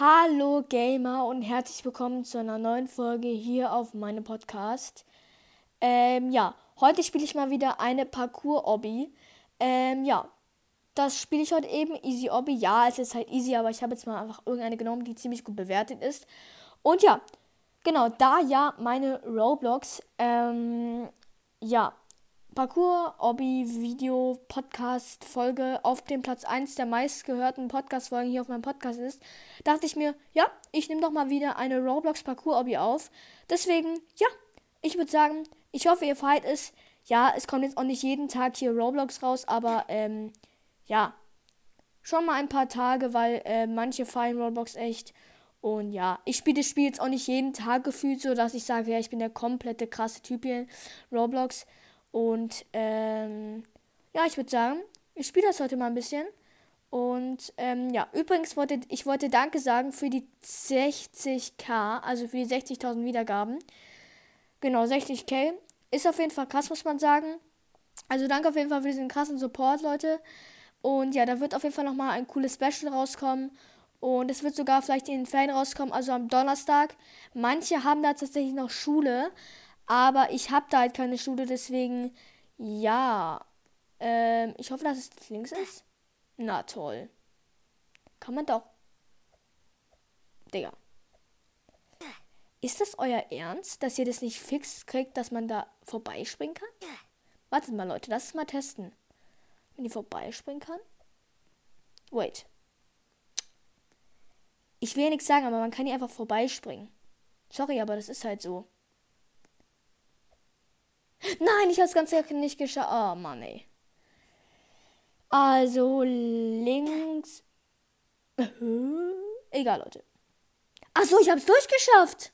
Hallo Gamer und herzlich willkommen zu einer neuen Folge hier auf meinem Podcast. Ähm, ja, heute spiele ich mal wieder eine Parcours-Obby. Ähm, ja, das spiele ich heute eben. Easy Obby. Ja, es ist halt easy, aber ich habe jetzt mal einfach irgendeine genommen, die ziemlich gut bewertet ist. Und ja, genau, da ja meine Roblox, ähm, ja, Parcours, Hobby, Video, Podcast, Folge auf dem Platz 1 der meistgehörten Podcast-Folgen hier auf meinem Podcast ist, dachte ich mir, ja, ich nehme doch mal wieder eine Roblox Parcours Hobby auf. Deswegen, ja, ich würde sagen, ich hoffe, ihr feiert es. Ja, es kommt jetzt auch nicht jeden Tag hier Roblox raus, aber ähm, ja, schon mal ein paar Tage, weil äh, manche feiern Roblox echt. Und ja, ich spiele das Spiel jetzt auch nicht jeden Tag gefühlt so, dass ich sage, ja, ich bin der komplette krasse Typ hier in Roblox. Und ähm, ja, ich würde sagen, ich spiele das heute mal ein bisschen. Und ähm, ja, übrigens wollte ich wollte Danke sagen für die 60k, also für die 60.000 Wiedergaben. Genau, 60k. Ist auf jeden Fall krass, muss man sagen. Also danke auf jeden Fall für diesen krassen Support, Leute. Und ja, da wird auf jeden Fall nochmal ein cooles Special rauskommen. Und es wird sogar vielleicht in den Ferien rauskommen, also am Donnerstag. Manche haben da tatsächlich noch Schule. Aber ich habe da halt keine Schule, deswegen ja. Ähm, ich hoffe, dass es links ist. Na toll. Kann man doch. Digga. Ist das euer Ernst, dass ihr das nicht fix kriegt, dass man da vorbeispringen kann? Wartet mal, Leute, lass es mal testen. Wenn ich vorbeispringen kann? Wait. Ich will ja nichts sagen, aber man kann hier einfach vorbeispringen. Sorry, aber das ist halt so. Nein, ich habe das Ganze nicht geschafft. Oh Mann, ey. Also links. Egal, Leute. Ach so, ich habe es durchgeschafft.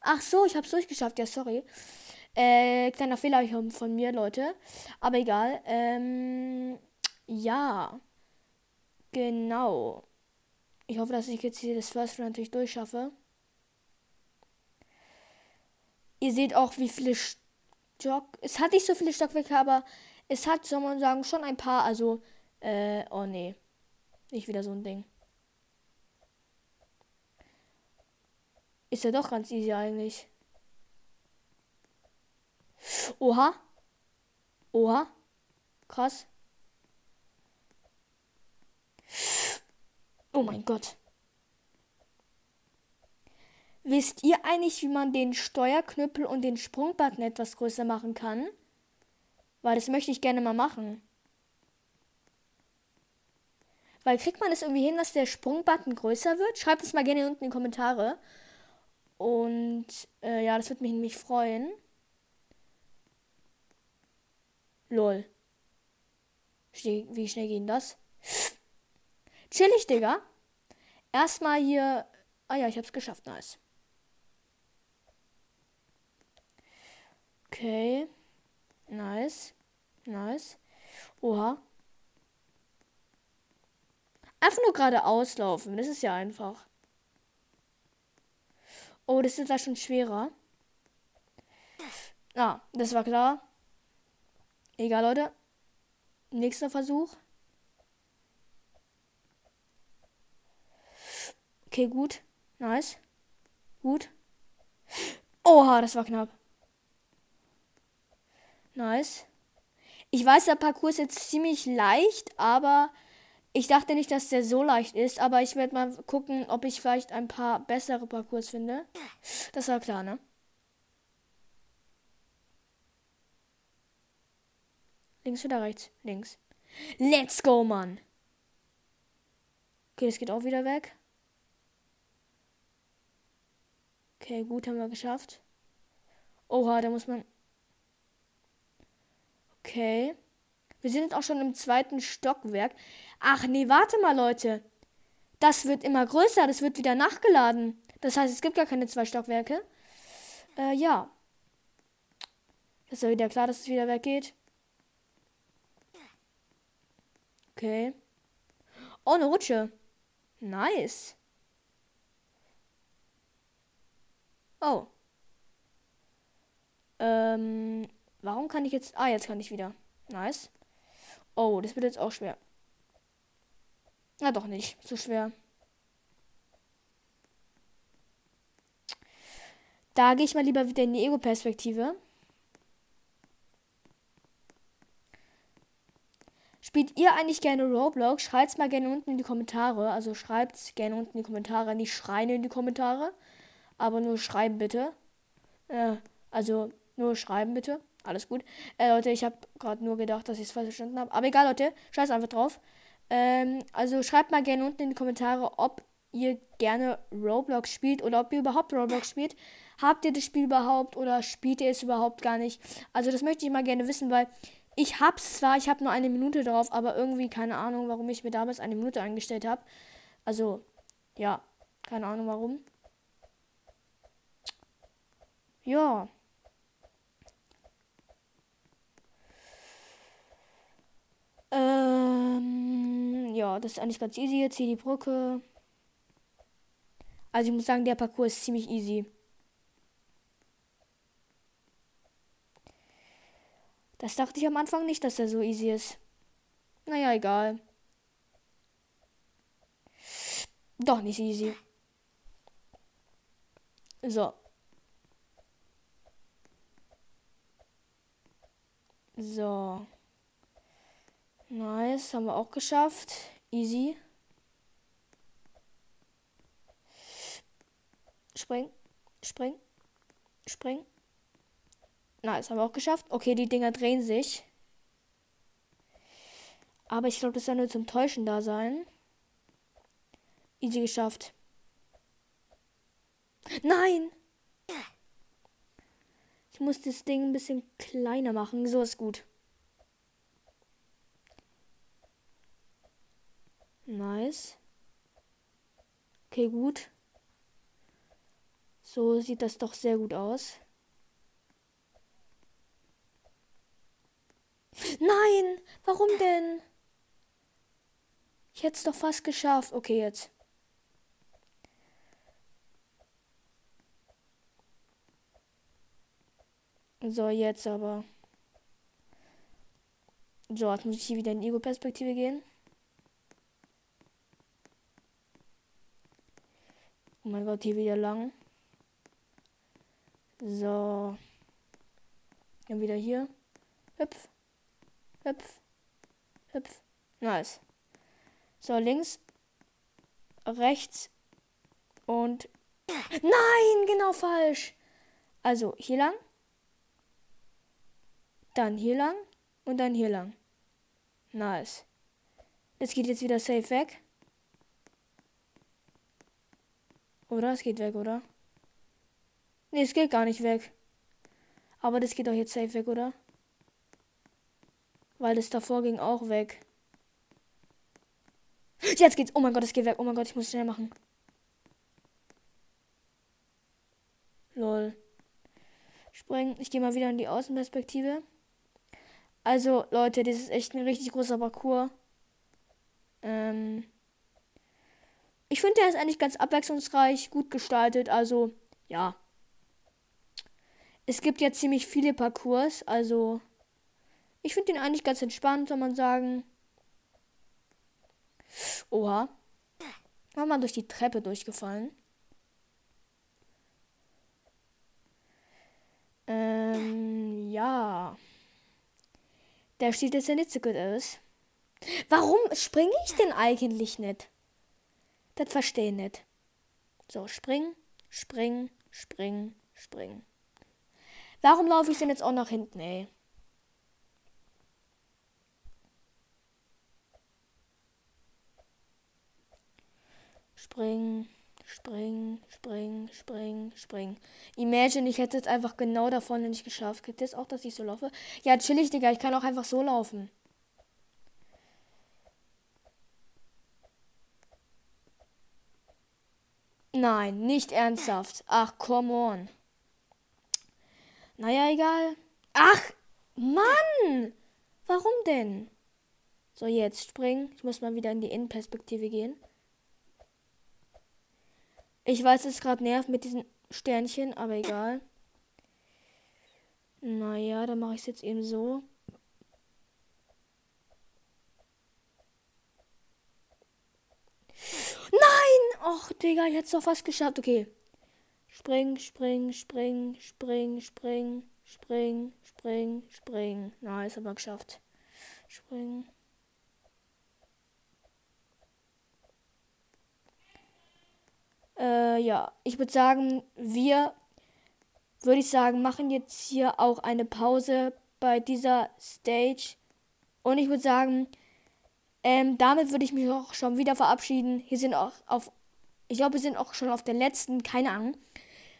Ach so, ich habe es durchgeschafft. Ja, sorry. Äh, kleiner Fehler von mir, Leute. Aber egal. Ähm, ja. Genau. Ich hoffe, dass ich jetzt hier das First Run natürlich durchschaffe. Ihr seht auch, wie viele Stock. Es hat nicht so viele Stockwerke, aber es hat, soll man sagen, schon ein paar. Also, äh, oh nee. Nicht wieder so ein Ding. Ist ja doch ganz easy eigentlich. Oha. Oha. Krass. Oh mein Gott. Wisst ihr eigentlich, wie man den Steuerknüppel und den Sprungbutton etwas größer machen kann? Weil das möchte ich gerne mal machen. Weil kriegt man es irgendwie hin, dass der Sprungbutton größer wird? Schreibt es mal gerne unten in die Kommentare. Und äh, ja, das würde mich nämlich freuen. Lol. Wie schnell geht das? Chillig, Digga. Erstmal hier. Ah ja, ich hab's geschafft. Nice. Okay. Nice. Nice. Oha. Einfach nur gerade auslaufen. Das ist ja einfach. Oh, das ist da schon schwerer. Ah, das war klar. Egal, Leute. Nächster Versuch. Okay, gut. Nice. Gut. Oha, das war knapp. Nice. Ich weiß, der Parcours ist jetzt ziemlich leicht, aber ich dachte nicht, dass der so leicht ist. Aber ich werde mal gucken, ob ich vielleicht ein paar bessere Parcours finde. Das war klar, ne? Links oder rechts? Links. Let's go, Mann. Okay, das geht auch wieder weg. Okay, gut, haben wir geschafft. Oha, da muss man Okay. Wir sind jetzt auch schon im zweiten Stockwerk. Ach nee, warte mal, Leute. Das wird immer größer, das wird wieder nachgeladen. Das heißt, es gibt gar keine zwei Stockwerke. Äh, ja. Ist ja wieder klar, dass es wieder weggeht. Okay. Oh, eine Rutsche. Nice. Oh. Ähm, Warum kann ich jetzt. Ah, jetzt kann ich wieder. Nice. Oh, das wird jetzt auch schwer. Na doch nicht. So schwer. Da gehe ich mal lieber wieder in die Ego-Perspektive. Spielt ihr eigentlich gerne Roblox? Schreibt's mal gerne unten in die Kommentare. Also schreibt's gerne unten in die Kommentare. Nicht schreien in die Kommentare. Aber nur schreiben bitte. Äh, also nur schreiben bitte. Alles gut. Äh, Leute, ich habe gerade nur gedacht, dass ich es falsch verstanden habe. Aber egal, Leute. Scheiß einfach drauf. Ähm, also schreibt mal gerne unten in die Kommentare, ob ihr gerne Roblox spielt oder ob ihr überhaupt Roblox spielt. Habt ihr das Spiel überhaupt oder spielt ihr es überhaupt gar nicht? Also das möchte ich mal gerne wissen, weil ich hab's zwar, ich habe nur eine Minute drauf, aber irgendwie keine Ahnung, warum ich mir damals eine Minute eingestellt habe. Also, ja, keine Ahnung warum. Ja. Ähm, ja, das ist eigentlich ganz easy. Jetzt hier die Brücke. Also ich muss sagen, der Parcours ist ziemlich easy. Das dachte ich am Anfang nicht, dass er so easy ist. Naja, egal. Doch nicht easy. So. So. Nice, haben wir auch geschafft. Easy. Spring, spring, spring. Nice, haben wir auch geschafft. Okay, die Dinger drehen sich. Aber ich glaube, das soll nur zum Täuschen da sein. Easy geschafft. Nein! Ich muss das Ding ein bisschen kleiner machen. So ist gut. Nice. Okay, gut. So sieht das doch sehr gut aus. Nein! Warum denn? Ich hätte es doch fast geschafft. Okay, jetzt. So, jetzt aber. So, jetzt muss ich hier wieder in Ego-Perspektive gehen. Mein Gott, hier wieder lang. So. Dann wieder hier. Hüpf. Hüpf. Hüpf. Nice. So, links. Rechts. Und. Nein, genau falsch. Also, hier lang. Dann hier lang. Und dann hier lang. Nice. Das geht jetzt wieder safe weg. Oder? Es geht weg, oder? Ne, es geht gar nicht weg. Aber das geht doch jetzt safe weg, oder? Weil das davor ging auch weg. Jetzt geht's. Oh mein Gott, es geht weg. Oh mein Gott, ich muss schnell machen. Lol. Springen. Ich gehe mal wieder in die Außenperspektive. Also, Leute, das ist echt ein richtig großer Parcours. Ähm. Ich finde, der ist eigentlich ganz abwechslungsreich, gut gestaltet. Also, ja. Es gibt ja ziemlich viele Parcours. Also, ich finde den eigentlich ganz entspannt, soll man sagen. Oha. War mal durch die Treppe durchgefallen. Ähm, ja. Der steht jetzt ja nicht so gut aus. Warum springe ich denn eigentlich nicht? Das verstehe ich nicht. So, spring, spring, spring, spring. Warum laufe ich denn jetzt auch nach hinten, ey? Spring, spring, spring, spring, spring. Imagine, ich hätte es einfach genau da vorne nicht geschafft. Gibt es auch, dass ich so laufe? Ja, chillig, Digga. Ich kann auch einfach so laufen. Nein, nicht ernsthaft. Ach, come on. Naja, egal. Ach, Mann! Warum denn? So, jetzt springen. Ich muss mal wieder in die Innenperspektive gehen. Ich weiß, es gerade nervt mit diesen Sternchen, aber egal. Naja, dann mache ich es jetzt eben so. Nein! Och, Digga, es doch fast geschafft. Okay. Spring, spring, spring, spring, spring, spring, spring, spring. Nice, aber geschafft. Spring. Äh, ja, ich würde sagen, wir, würde ich sagen, machen jetzt hier auch eine Pause bei dieser Stage. Und ich würde sagen, ähm, damit würde ich mich auch schon wieder verabschieden. Hier sind auch auf, ich glaube, wir sind auch schon auf der letzten, keine Ahnung.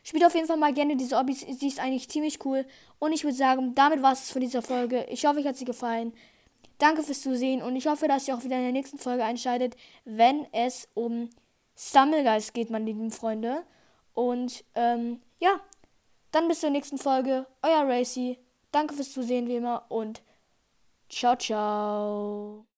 Spielt auf jeden Fall mal gerne diese Hobbys, sie ist eigentlich ziemlich cool. Und ich würde sagen, damit war es für diese Folge. Ich hoffe, euch hat sie gefallen. Danke fürs Zusehen und ich hoffe, dass ihr auch wieder in der nächsten Folge einschaltet, wenn es um Stumblegeist geht, meine lieben Freunde. Und ähm, ja, dann bis zur nächsten Folge. Euer Racy. Danke fürs Zusehen wie immer und ciao, ciao.